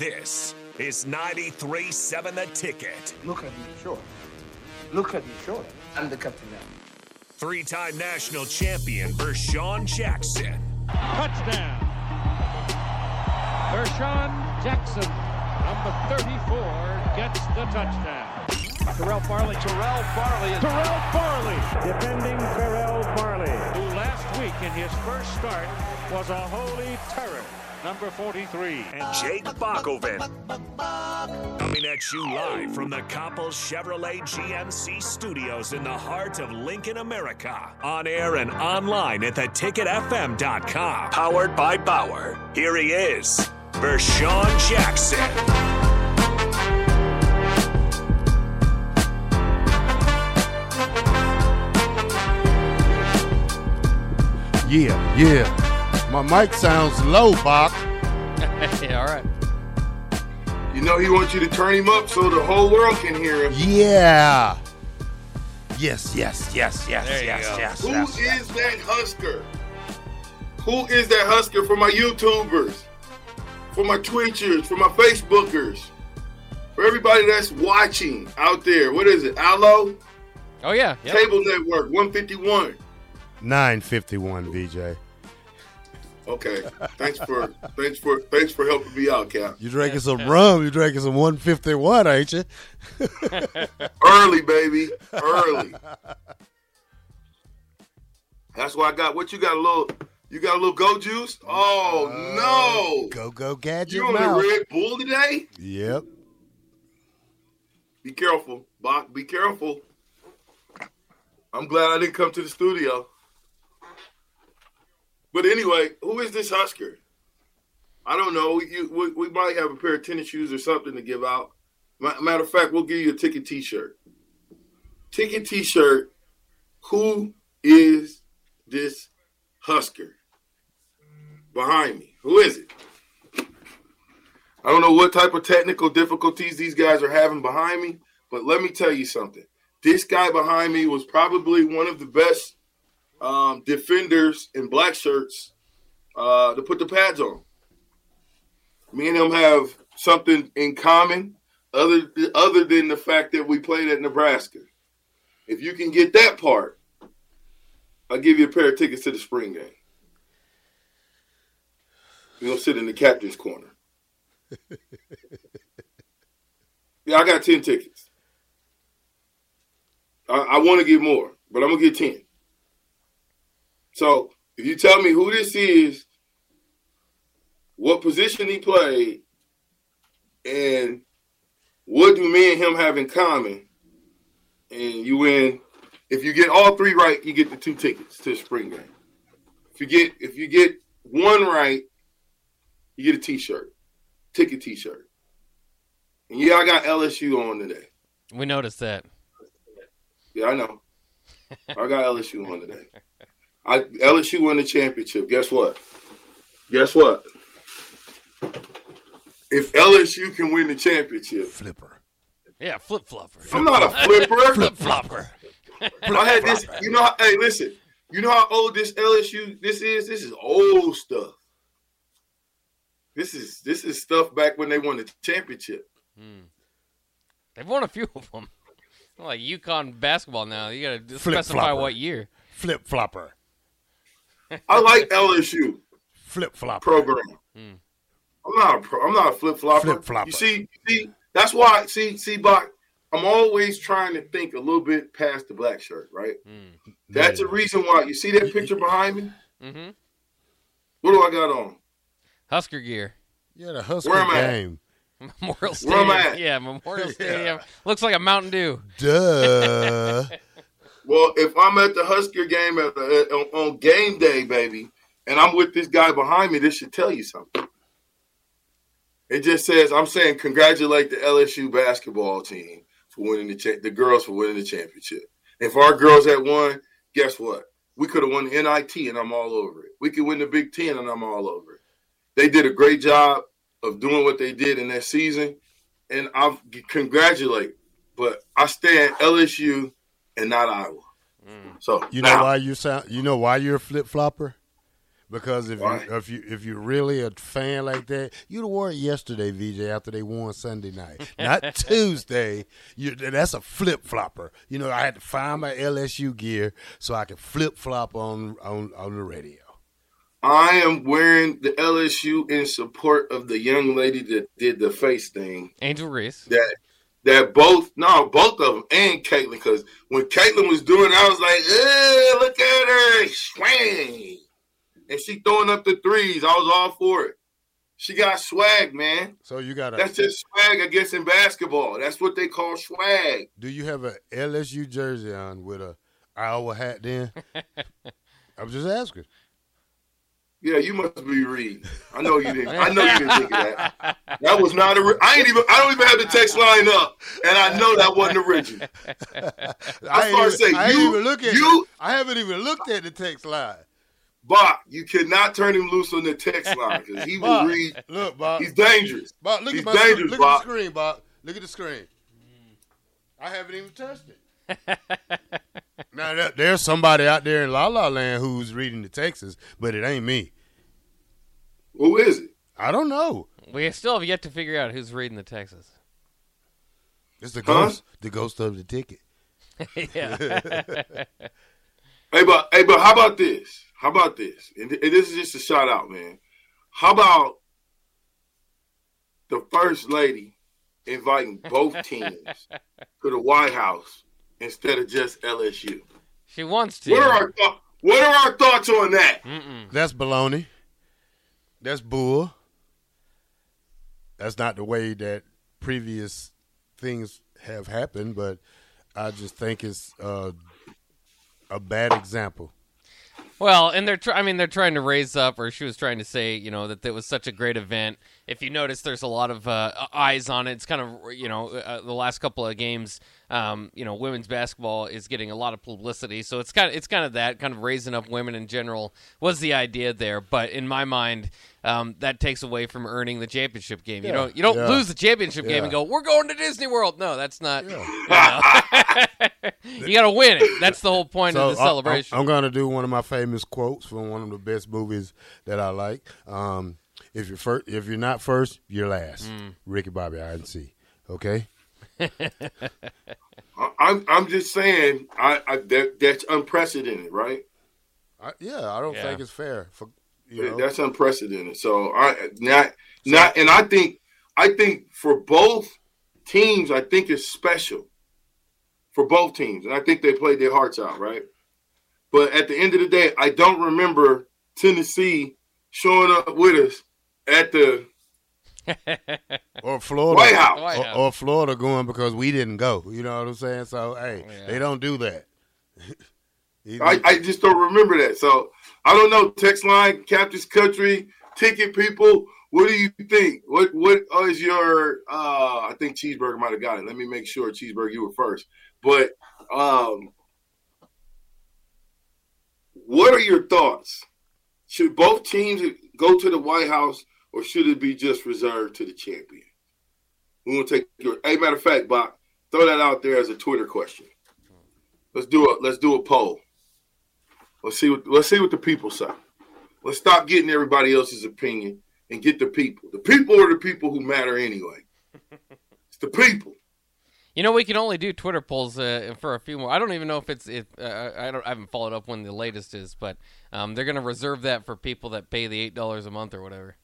This is 93.7 The Ticket. Look at me, sure. Look at me, sure. I'm the captain now. Three-time national champion Vershawn Jackson. Touchdown. Vershawn Jackson, number 34, gets the touchdown. Terrell Farley. Terrell Farley. Terrell Farley. Defending Terrell Farley. Who last week in his first start was a holy terror. Number 43. And Jake Bakoven. Coming at you live from the Coppel Chevrolet GMC studios in the heart of Lincoln, America. On air and online at theticketfm.com. Powered by Bauer. Here he is, Vershawn Jackson. Yeah, yeah. My mic sounds low, Bach. yeah, all right. You know he wants you to turn him up so the whole world can hear him. Yeah. Yes, yes, yes, yes, There yes, yes, Who yes. is that Husker? Who is that Husker for my YouTubers, for my Twitchers, for my Facebookers, for everybody that's watching out there? What is it? Allo Oh yeah. Yep. Cable Network 151. 951 VJ. Okay, thanks for thanks for thanks for helping me out, Cap. You drinking some rum, you drinking some 151, ain't you? Early, baby, early. That's why I got what you got a little. You got a little go juice? Oh uh, no! Go go gadget You on the. Red Bull today? Yep. Be careful, Bach. Be careful. I'm glad I didn't come to the studio. But anyway, who is this Husker? I don't know. You, we, we might have a pair of tennis shoes or something to give out. Matter of fact, we'll give you a ticket T-shirt. Ticket T-shirt. Who is this Husker behind me? Who is it? I don't know what type of technical difficulties these guys are having behind me, but let me tell you something. This guy behind me was probably one of the best um, defenders in black shirts uh, to put the pads on. Me and him have something in common, other other than the fact that we played at Nebraska. If you can get that part, I'll give you a pair of tickets to the spring game. You're gonna sit in the captain's corner. Yeah, I got 10 tickets. I, I want to get more, but I'm going to get 10. So if you tell me who this is, what position he played, and what do me and him have in common, and you win. If you get all three right, you get the two tickets to the spring game. If you get if you get one right, you get a T-shirt, ticket T-shirt. And yeah, I got LSU on today. We noticed that. Yeah, I know. I got LSU on today. I LSU won the championship. Guess what? Guess what? If LSU can win the championship, Flipper. Yeah, flip flopper. I'm not a flipper. Flip flopper. I had this. You know, how- hey, listen. You know how old this LSU this is? This is old stuff. This is this is stuff back when they won the championship. Hmm. They've won a few of them. Like UConn basketball now. You got to Flip specify flopper. what year. Flip flopper. I like LSU. flip flop program. I'm not a pro, I'm not a flip flopper. Flip-flopper. You see, see, that's why. See, see, Bach. I'm always trying to think a little bit past the black shirt, right? That's the reason why. You see that picture behind me? Mhm. What do I got on? Husker gear. Yeah, the Husker Where am I at? game. Memorial Where Stadium. am I at? Yeah, Memorial Stadium. Looks like a Mountain Dew. Duh. Well, if I'm at the Husker game at the, on, on game day, baby, and I'm with this guy behind me, this should tell you something. It just says I'm saying congratulate the LSU basketball team for winning the cha- the girls for winning the championship. If our girls had won, guess what? We could have won the NIT, and I'm all over it. We could win the Big Ten, and I'm all over it. They did a great job of doing what they did in that season, and I congratulate. But I stand LSU and not Iowa. Mm. So You know now- why you sound you know why you're a flip flopper? Because if Why? you if you if you're really a fan like that, you'd have wore it yesterday, VJ, after they won Sunday night, not Tuesday. You that's a flip flopper. You know, I had to find my LSU gear so I could flip flop on on on the radio. I am wearing the LSU in support of the young lady that did the face thing. Angel Reese. That that both no both of them and Caitlin because when Caitlin was doing, I was like, "Eh, look at her, swing," and she throwing up the threes. I was all for it. She got swag, man. So you got a That's just swag, I guess, in basketball. That's what they call swag. do you have a LSU jersey on with a Iowa hat then? I'm just asking. Yeah, you must be reading. I know you didn't. I know you didn't think of that. That was not a. I ain't even. I don't even have the text line up, and I know that wasn't original. I started ain't, to say, even, I you- even look at you- I haven't even looked at the text line. Bach, you cannot turn him loose on the text line because he will Bob, read. look, Bob. He's dangerous. Bob, look He's at my dangerous, look Bob. at the screen, Bob. Look at the screen. I haven't even touched it. now there- there's somebody out there in La La Land who's reading the Texas, but it ain't me. Who is it? I don't know. We still have yet to figure out who's reading the Texas. It's the Huh? ghost, the ghost of the ticket. yeah. Hey, but hey, but how about this? How about this? And, and this is just a shout out, man. How about the first lady inviting both teams to the White House instead of just LSU? she wants to. What are our thoughts? What are our thoughts on that? Mm-mm. That's baloney. That's bull. That's not the way that previous things have happened, but I just think it's uh, a bad example. Well, and they're try- I mean they're trying to raise up or she was trying to say, you know, that it was such a great event. If you notice there's a lot of uh, eyes on it. It's kind of, you know, uh, the last couple of games um, you know, women's basketball is getting a lot of publicity. So it's kind of it's kind of that kind of raising up women in general was the idea there, but in my mind um, that takes away from earning the championship game. You Yeah. don't you don't Yeah. lose the championship game and go, "We're going to Disney World." No, that's not. you got to win it. That's the whole point of the celebration. I'm, going to do one of my famous quotes from one of the best movies that I like. Um, if you're first, if you're not first, you're last. Mm. Ricky Bobby, I and C. Okay. I- I'm I'm just saying, I, I that, that's unprecedented, right? I, yeah, I don't Yeah. think it's fair for you know. That's unprecedented. So I not not, and I think I think for both teams, I think it's special for both teams, and I think they played their hearts out, right? But at the end of the day, I don't remember Tennessee showing up with us at the or Florida, White House. White or, or Florida going because we didn't go. You know what I'm saying? So hey, oh, Yeah. they don't do that. I, I just don't remember that. So I don't know. Text line, Captain's Country, ticket people. What do you think? What what is your? uh I think Cheeseburger might have got it. Let me make sure, Cheeseburger, you were first. But um what are your thoughts? Should both teams go to the White House, or should it be just reserved to the champion? We want to take your. A matter of fact, Bob, throw that out there as a Twitter question. Let's do a let's do a poll. Let's see what let's see what the people say. Let's stop getting everybody else's opinion and get the people. The people are the people who matter anyway. It's the people. You know, we can only do Twitter polls uh, for a few more. I don't even know if it's if uh, I don't I haven't followed up when the latest is, but um, they're going to reserve that for people that pay the eight dollars a month or whatever.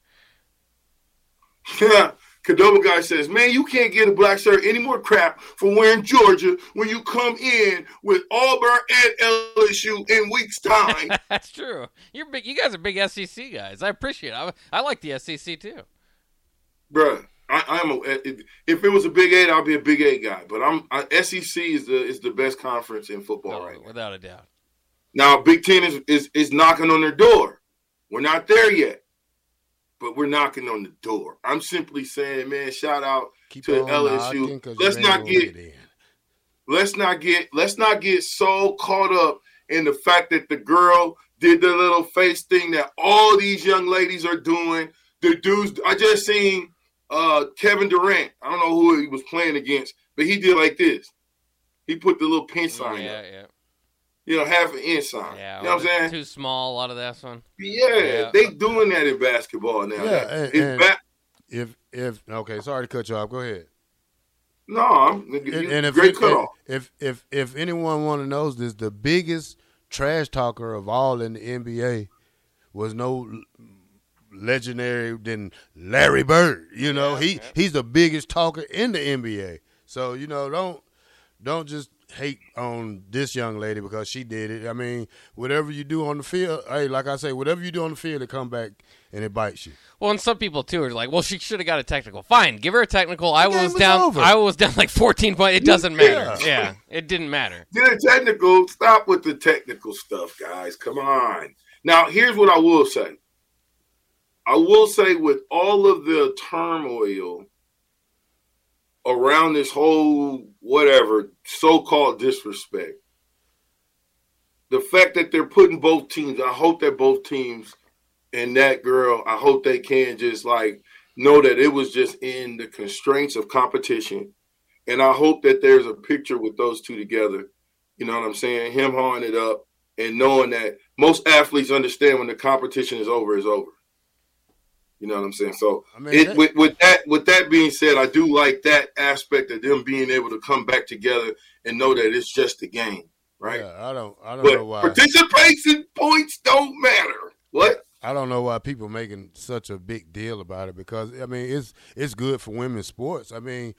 Cadoba guy says, "Man, you can't get a black shirt any more crap for wearing Georgia when you come in with Auburn and LSU in weeks time." That's true. You're big. You guys are big SEC guys. I appreciate it. I, I like the SEC too. Bruh, I, I'm a, if it was a Big Eight, I'll be a Big Eight guy. But I'm I, SEC is the is the best conference in football No, right now. without a doubt. Now, Big Ten is, is is knocking on their door. We're not there yet, but we're knocking on the door. I'm simply saying, man, shout out Keep to on LSU. knocking 'cause Let's not ain't get- let's not get let's not get so caught up in the fact that the girl did the little face thing that all these young ladies are doing. The dudes, I just seen uh Kevin Durant. I don't know who he was playing against, but he did like this. He put the little pin sign Yeah, up. yeah. You know, half an inch sign. Yeah, you know what I'm saying? Too small. A lot of that's one. Yeah, Yeah. they doing that in basketball now. Yeah, and- It's and- ba- If if okay, sorry to cut you off. Go ahead. no, I'm, And, and if great it- cutoff. if if if anyone want to know this, the biggest trash talker of all in the NBA was no legendary than Larry Bird. You know, he he's the biggest talker in the NBA. So you know, don't don't just hate on this young lady because she did it. I mean, whatever you do on the field, hey, like I say, whatever you do on the field, it come back and it bites you. Well, and some people too are like, "Well, she should have got a technical." Fine, give her a technical. Iowa game was was down. over. Iowa was down like 14 points. It doesn't matter. Yeah. Yeah, it didn't matter. Get a technical. Stop with the technical stuff, guys. Come on. Now, here's what I will say. I will say, with all of the turmoil around this whole whatever so-called disrespect, the fact that they're putting both teams, I hope that both teams and that girl, I hope they can just like know that it was just in the constraints of competition. And I hope that there's a picture with those two together. You know what I'm saying? Him hauling it up and knowing that most athletes understand when the competition is over, is over. You know what I'm saying? So I mean, it, with, with that with that being said, I do like that aspect of them being able to come back together and know that it's just a game, right? Yeah, I don't I don't know why. participation points don't matter. What? I don't know why people making such a big deal about it because I mean it's it's good for women's sports. I mean,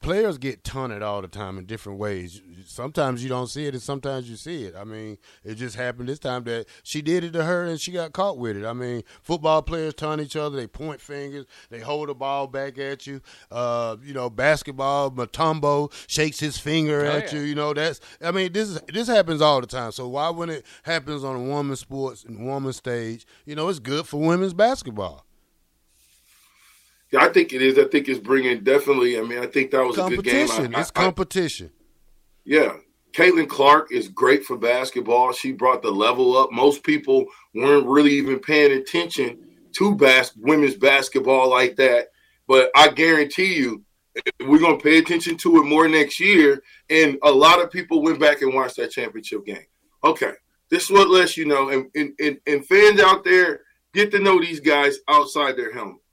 players get taunted all the time in different ways. Sometimes you don't see it, and sometimes you see it. I mean, it just happened this time that she did it to her, and she got caught with it. I mean, football players taunt each other. They point fingers. They hold the ball back at you. Uh, you know, basketball, Mutombo shakes his finger Oh, at yeah. you. You know, that's. I mean, this is this happens all the time. So why when it happens on a woman's sports and woman's stage, you know, it's good for women's basketball. I think it is. I think it's bringing definitely. I mean, I think that was a good game. Competition. I- it's I- I- competition. Yeah. Caitlin Clark is great for basketball. She brought the level up. Most people weren't really even paying attention to bas- women's basketball like that. But I guarantee you, we're going to pay attention to it more next year. And a lot of people went back and watched that championship game. Okay. This is what lets you know. And, and, and, and fans out there get to know these guys outside their helmets.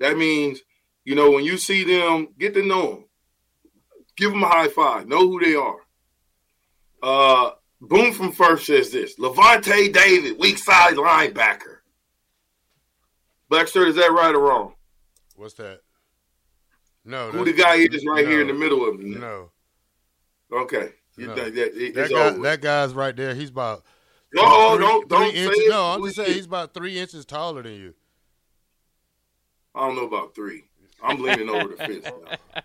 That means, you know, when you see them, get to know them give them a high five. Know who they are. Uh, Boom from First says this: Lavonte David, weak side linebacker. Black shirt, is that right or wrong? What's that? No. Who the guy is right here in the middle of me? No. Okay, No. that, that, That guy, that guy's right there. He's about no, three- don't don't say inches. it. No, I'm just saying he's about three inches taller than you. I don't know about three. I'm leaning over the fence now.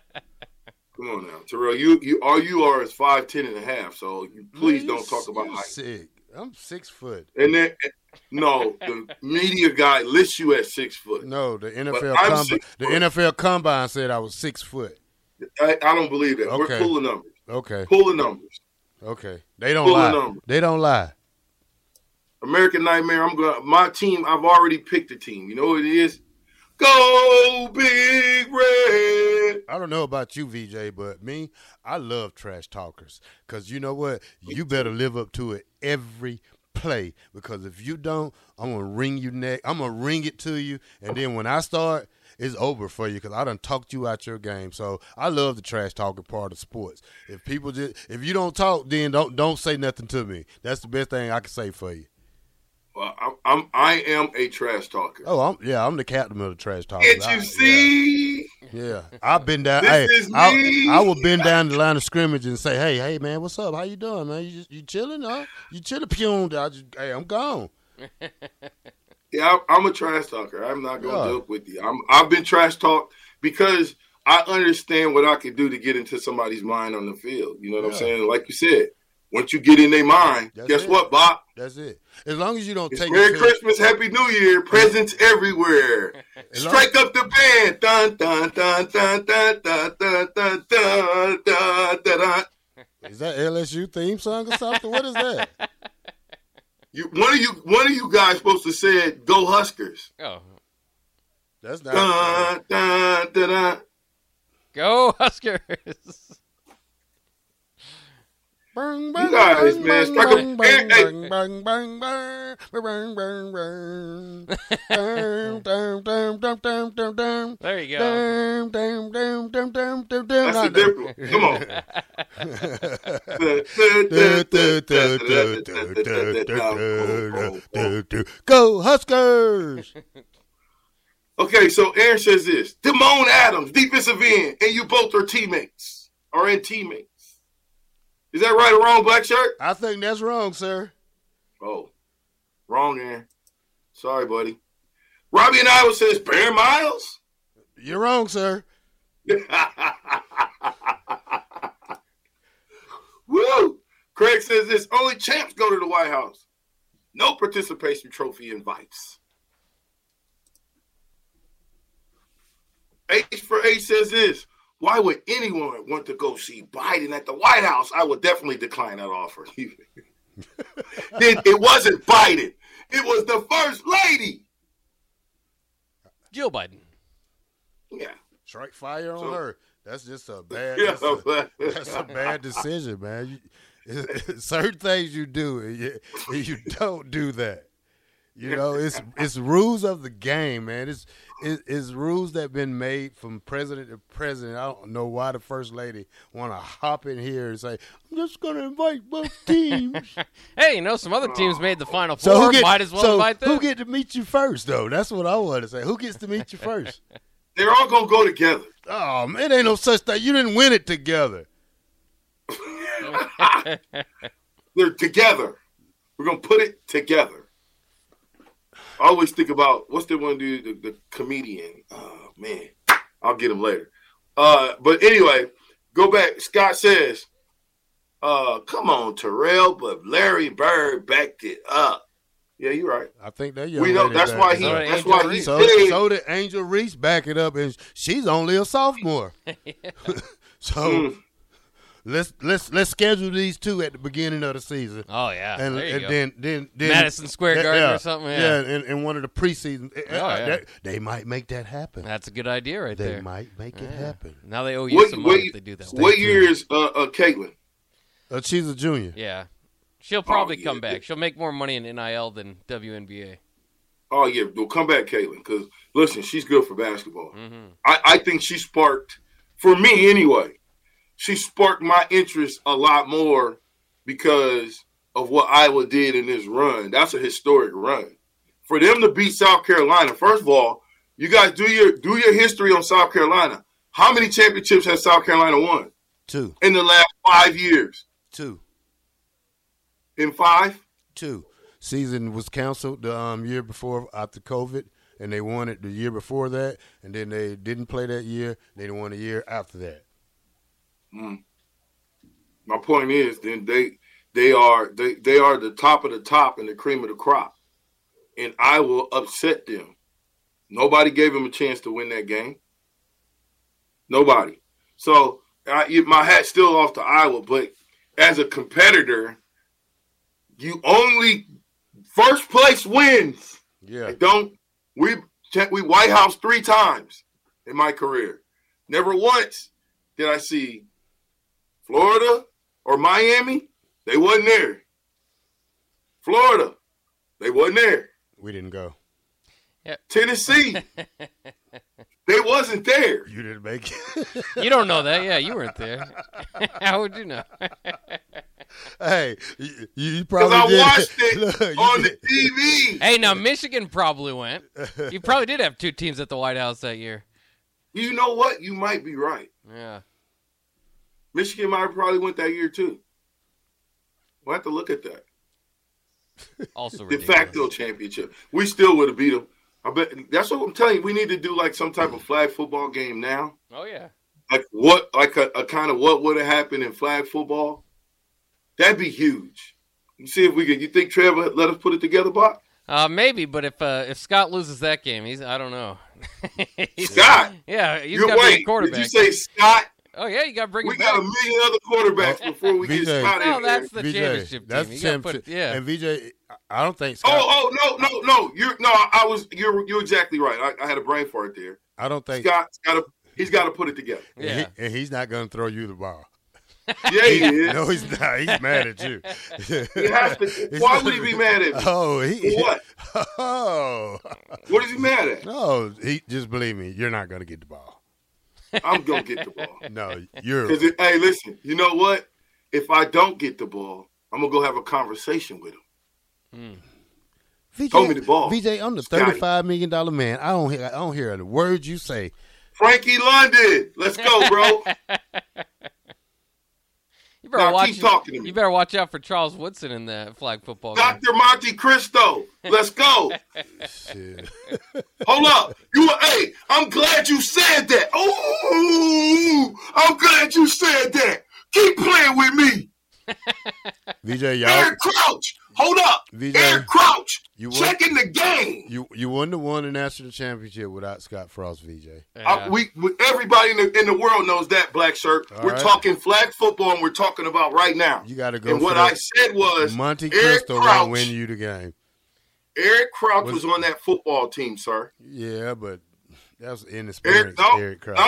Come on now, Terrell. You you all you are is five ten and a half. So you, please Man, don't talk about you height. Sick. I'm six foot. And then no, the media guy lists you at six foot. No, the NFL I'm combine. The foot. NFL combine said I was six foot. I, I don't believe that. We're Okay. pulling numbers. Okay. Pull the numbers. Okay. They don't Pull the lie. number. They don't lie. American Nightmare. I'm going. My team. I've already picked a team. You know what it is? Go Big Red. I don't know about you, VJ, but me, I love trash talkers. Cause you know what? You better live up to it every play. Because if you don't, I'm gonna ring you neck. I'm gonna ring it to you, and then when I start, it's over for you. Cause I done talked you out your game. So I love the trash talking part of sports. If people just, if you don't talk, then don't don't say nothing to me. That's the best thing I can say for you. Well, I'm, I'm. I am a trash talker. Oh, I'm yeah, I'm the captain of the trash talkers. Can't I- you see? Yeah, yeah. I've been down. This hey, is I, me. I will bend down the line of scrimmage and say, "Hey, hey, man, what's up? How you doing, man? You just you chilling, huh? You chilling, pune? I just, hey, I'm gone. Yeah, I- I'm a trash talker. I'm not gonna Yeah. joke with you. I'm. I've been trash talked because I understand what I could do to get into somebody's mind on the field. You know what I'm saying? Like you said, once you get in their mind, That's guess it. what, Bob? That's it. As long as you don't It's take Merry it to, Christmas, Happy New Year, presents everywhere. Strike up the band. Dun dun dun dun dun dun dun dun dun dun dun dun. Is that LSU theme song or something? what is that? You one of you one of you guys supposed to say it, go Huskers. Oh, That's not. Dun dun dun dun. go Huskers! Bang, You bang, guys, bang, man, bang, strike a- bang, Hey, bang, bang, bang, bang, bang, bang, bang. Dum, dum, dum, dum, dum, dum, dum. There you go. Dum, dum, dum, dum, dum, dum, dum. That's the difference. Come on. Go Huskers! Okay, so Aaron says this: Demoine Adams, defensive end, and you both are teammates, are in teammates. Is that right or wrong, Black Shirt? I think that's wrong, sir. Oh, wrong, Aaron. Sorry, buddy. Robbie and I Iowa says Bear Miles. You're wrong, sir. Woo! Craig says this: only champs go to the White House. No participation trophy invites. H for H says this. Why would anyone want to go see Biden at the White House? I would definitely decline that offer. then it wasn't Biden. It was the first lady. Jill Biden. Yeah. Strike fire on So- her. That's just a bad. Yeah. That's a, that's a bad decision, man. You, certain things you do, and you, you don't do that. You know, it's it's rules of the game, man. It's it, it's rules that have been made from president to president. I don't know why the first lady want to hop in here and say, "I'm just going to invite both teams." Hey, you know some other teams made the final so four. who get, Might as well so invite them. who get to meet you first, though? That's what I want to say. Who gets to meet you first? They're all gonna go together. Oh man, it ain't no such thing. You didn't win it together. They're together. We're gonna put it together. I always think about what's the one dude, the, the comedian. Oh man, I'll get him later. Uh, but anyway, go back. Scott says, uh, "Come on, Terrell," but Larry Bird backed it up. Yeah, you're right. I think that young We know that's why he. up. Sorry, That's Angel why he Reese. So, did. so did Angel Reese back it up, and she's only a sophomore. so Mm. Let's let's let's schedule these two at the beginning of the season, oh yeah, and, there you and go. then then then Madison Square Yeah, Garden yeah, or something. Yeah, in, in one of the preseason. uh, Oh, yeah. they, they might make that happen. that's a good idea right they there. They might make it happen. Now they owe you What, some what, money if they do that. Stay what tuned. year is uh, uh, Caitlin? Uh, she's a junior. Yeah, she'll probably yeah. come back. She'll make more money in NIL than WNBA. Oh yeah, well, come back, Caitlin. Because listen, she's good for basketball. hmm I, I think she sparked, for me anyway, she sparked my interest a lot more because of what Iowa did in this run. That's a historic run. For them to beat South Carolina, first of all, you guys do your do your history on South Carolina. How many championships has South Carolina won Two, in the last five years? two, In five? two. Season was canceled the um, year before after COVID, and they won it the year before that, and then they didn't play that year. They didn't won a year after that. Mm. My point is, then they they are they, they are the top of the top and the cream of the crop, and I will upset them. Nobody gave them a chance to win that game. Nobody. So I, my hat's still off to Iowa, but as a competitor, you only first place wins. Yeah. Don't we we White House three times in my career. Never once did I see Florida or Miami. They wasn't there. Florida, they wasn't there. We didn't go. Tennessee, they wasn't there. You didn't make it. You don't know that, yeah? You weren't there. How would you know? hey, you, you Because probably I did. watched it Look, you on the TV. hey, now Michigan probably went. You probably did have two teams at the White House that year. You know what? You might be right. Yeah. Michigan might have probably went that year too. We'll have to look at that. Also De facto championship. We still would have beat them. I bet that's what I'm telling you. We need to do like some type of flag football game now. Oh yeah. Like what like a, a kind of what would have happened in flag football. That'd be huge. You see if we could you think Trevor let us put it together, Bob? Uh, maybe, but if uh, if Scott loses that game, he's I don't know. Scott? Yeah, he's got to be a wait. Did quarterback. you say Scott? Oh yeah, you got to bring We him got back. a million other quarterbacks oh, before we get VJ. Scott No, in that's the VJ, championship that's team. the put, championship. yeah. And VJ, I don't think oh, Scott. Oh, oh no, no, no! You're no. I was. You're. You're exactly right. I, I had a brain fart there. I don't think. Scott's got to. He's got to put it together. and yeah. he- and he's not going to throw you the ball. Yeah, he is. No, he's not. He's mad at you. He has to. Why would he be mad at me? Oh, he. What? Oh, What is he mad at? no. He just believe me. You're not gonna get the ball. I'm gonna get the ball. No, you're. Because hey, listen, you know what? If I don't get the ball, I'm gonna go have a conversation with him. Hmm. VJ, Throw me the ball. VJ, I'm the thirty-five million dollar man. I don't hear. I don't hear a word you say. Frankie London, let's go, bro. You better Now, watch. keep talking to me. You better watch out for Charles Woodson in the flag football game. Dr. Monte Cristo, let's go. Hold up. You hey, I'm glad you said that. Oh, I'm glad you said that. Keep playing with me. VJ, y'all, Eric Crouch. Hold up. VJ, Eric Crouch. You won- checking the game. you you wouldn't have won the national championship without Scott Frost, VJ. Yeah. Uh, we, we everybody in the in the world knows that black shirt. All we're right. talking flag football, and we're talking about right now. You got to go and for what that. I said was Monte Cristo Crouch. won't win you the game. Eric Crouch Was- was on that football team, sir. Yeah, but that that's inexperienced Eric, no, Eric Crouch.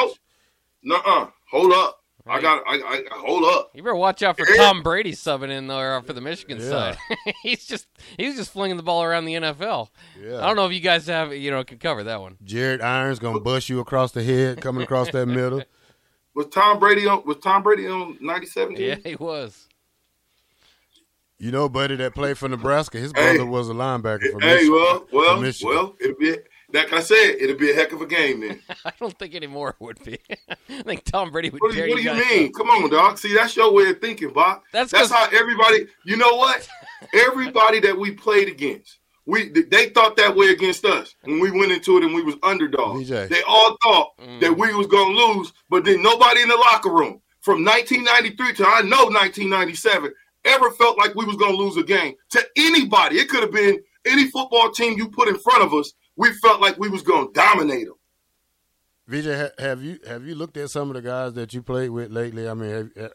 no, nuh-uh. Hold up. I got. I, I, I hold up. You better watch out for Eric- Tom Brady subbing in there for the Michigan Yeah. side. he's just he's just flinging the ball around the NFL. Yeah. I don't know if you guys have you know can cover that one. Jared Irons gonna bust you across the head coming across that middle. Was Tom Brady on? Was Tom Brady on '97? Yeah, he was. You know, buddy that played for Nebraska, his Hey. brother was a linebacker for Hey, Michigan. well, well, Michigan. well. It'll be like I said. It'll be a heck of a game then. I don't think anymore it would be. I think Tom Brady would What do you, what do you mean? up. Come on, dog. See, that's your way of thinking, Bob. That's That's 'cause- how everybody. You know what? everybody that we played against, we they thought that way against us when we went into it and we was underdogs. DJ. They all thought Mm. that we was gonna lose, but then nobody in the locker room from 1993 to I know 1997 ever felt like we was gonna lose a game to anybody. It could have been any football team you put in front of us. We felt like we was gonna dominate them. VJ, ha- have you have you looked at some of the guys that you played with lately? I mean, have,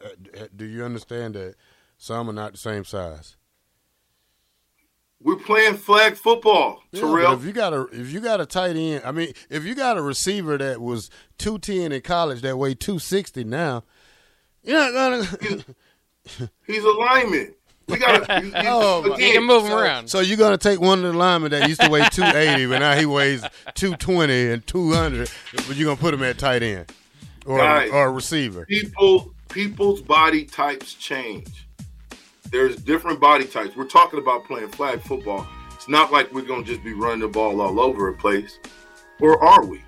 do you understand that some are not the same size? We're playing flag football, Yeah, Terrell. if you got a if you got a tight end, I mean, if you got a receiver that was two ten in college that weighed two sixty now, you're not gonna. He's a lineman. We got to. Oh, my- He can move him around. so you're gonna take one of the linemen that used to weigh two eighty, but now he weighs two twenty and two hundred, but you're gonna put him at tight end or Guys. or receiver. People, people's body types change. There's different body types. We're talking about playing flag football. It's not like we're gonna just be running the ball all over the place, or are we?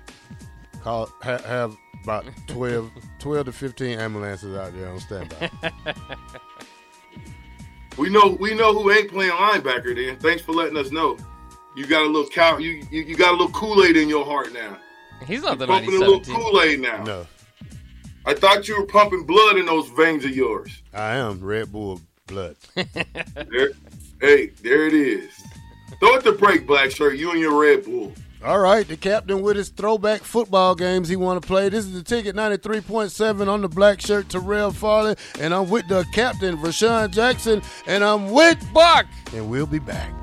Call ha, have about 12, 12 to fifteen ambulances out there on standby. We know we know who ain't playing linebacker. Then thanks for letting us know. You got a little cow. You you, you got a little Kool Aid in your heart now. He's not the Pumping a little Kool Aid now. no, I thought you were pumping blood in those veins of yours. I am Red Bull blood. There, hey, there it is. Throw it the break, black shirt. You and your Red Bull. All right, the captain with his throwback football games he want to play. This is the ticket 93.7 on the black shirt, Terrell Farley, and I'm with the captain, Rashawn Jackson, and I'm with Buck. and we'll be back.